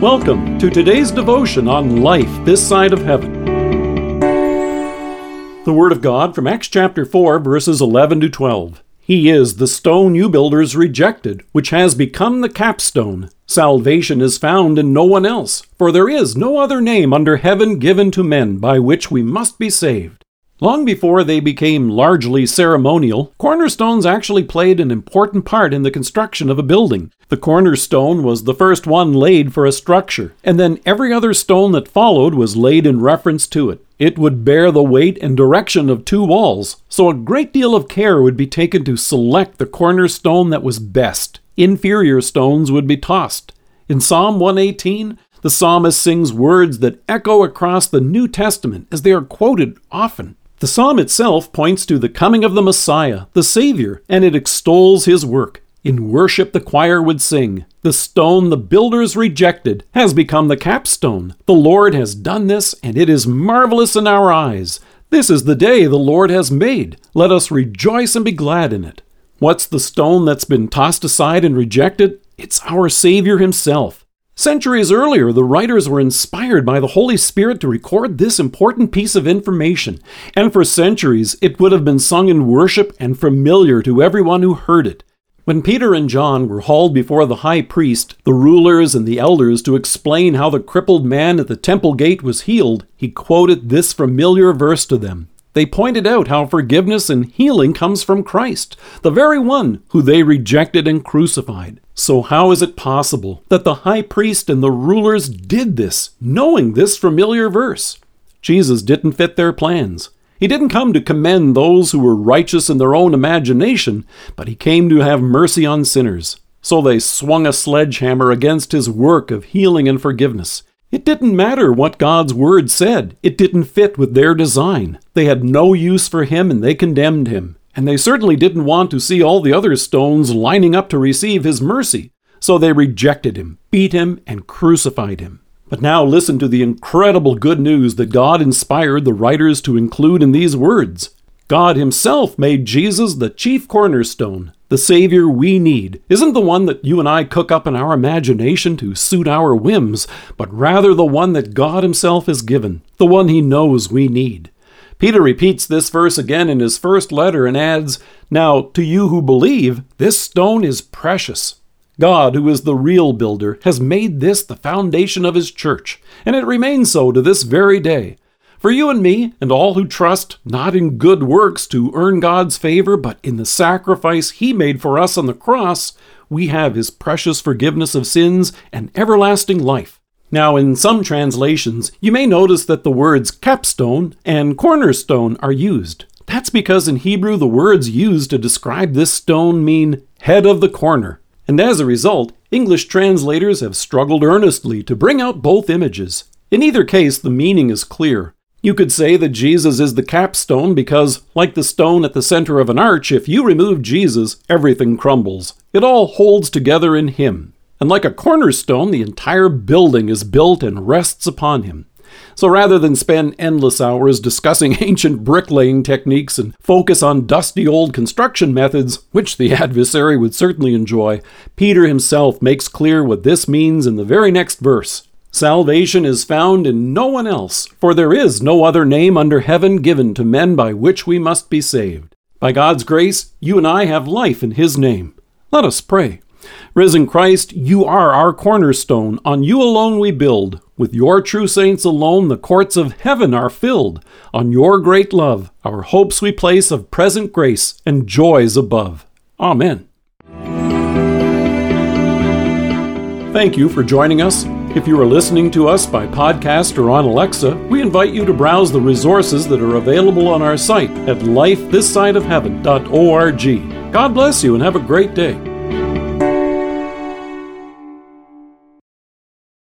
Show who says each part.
Speaker 1: Welcome to today's devotion on life this side of heaven. The Word of God from Acts chapter 4, verses 11 to 12. He is the stone you builders rejected, which has become the capstone. Salvation is found in no one else, for there is no other name under heaven given to men by which we must be saved. Long before they became largely ceremonial, cornerstones actually played an important part in the construction of a building. The cornerstone was the first one laid for a structure, and then every other stone that followed was laid in reference to it. It would bear the weight and direction of two walls, so a great deal of care would be taken to select the cornerstone that was best. Inferior stones would be tossed. In Psalm 118, the psalmist sings words that echo across the New Testament as they are quoted often. The psalm itself points to the coming of the Messiah, the Savior, and it extols his work. In worship, the choir would sing, The stone the builders rejected has become the capstone. The Lord has done this, and it is marvelous in our eyes. This is the day the Lord has made. Let us rejoice and be glad in it. What's the stone that's been tossed aside and rejected? It's our Savior Himself. Centuries earlier, the writers were inspired by the Holy Spirit to record this important piece of information, and for centuries it would have been sung in worship and familiar to everyone who heard it. When Peter and John were hauled before the high priest, the rulers, and the elders to explain how the crippled man at the temple gate was healed, he quoted this familiar verse to them. They pointed out how forgiveness and healing comes from Christ, the very one who they rejected and crucified. So, how is it possible that the high priest and the rulers did this, knowing this familiar verse? Jesus didn't fit their plans. He didn't come to commend those who were righteous in their own imagination, but he came to have mercy on sinners. So they swung a sledgehammer against his work of healing and forgiveness. It didn't matter what God's word said, it didn't fit with their design. They had no use for him and they condemned him. And they certainly didn't want to see all the other stones lining up to receive his mercy. So they rejected him, beat him, and crucified him. But now listen to the incredible good news that God inspired the writers to include in these words. God Himself made Jesus the chief cornerstone, the Savior we need isn't the one that you and I cook up in our imagination to suit our whims, but rather the one that God Himself has given, the one He knows we need. Peter repeats this verse again in his first letter and adds, Now, to you who believe, this stone is precious. God, who is the real builder, has made this the foundation of His church, and it remains so to this very day. For you and me, and all who trust not in good works to earn God's favor, but in the sacrifice He made for us on the cross, we have His precious forgiveness of sins and everlasting life. Now, in some translations, you may notice that the words capstone and cornerstone are used. That's because in Hebrew, the words used to describe this stone mean head of the corner. And as a result, English translators have struggled earnestly to bring out both images. In either case, the meaning is clear. You could say that Jesus is the capstone because, like the stone at the center of an arch, if you remove Jesus, everything crumbles. It all holds together in Him. And like a cornerstone, the entire building is built and rests upon Him. So rather than spend endless hours discussing ancient bricklaying techniques and focus on dusty old construction methods, which the adversary would certainly enjoy, Peter himself makes clear what this means in the very next verse. Salvation is found in no one else, for there is no other name under heaven given to men by which we must be saved. By God's grace, you and I have life in His name. Let us pray. Risen Christ, you are our cornerstone. On you alone we build. With your true saints alone, the courts of heaven are filled. On your great love, our hopes we place of present grace and joys above. Amen. Thank you for joining us. If you are listening to us by podcast or on Alexa, we invite you to browse the resources that are available on our site at lifethissideofheaven.org. God bless you and have a great day.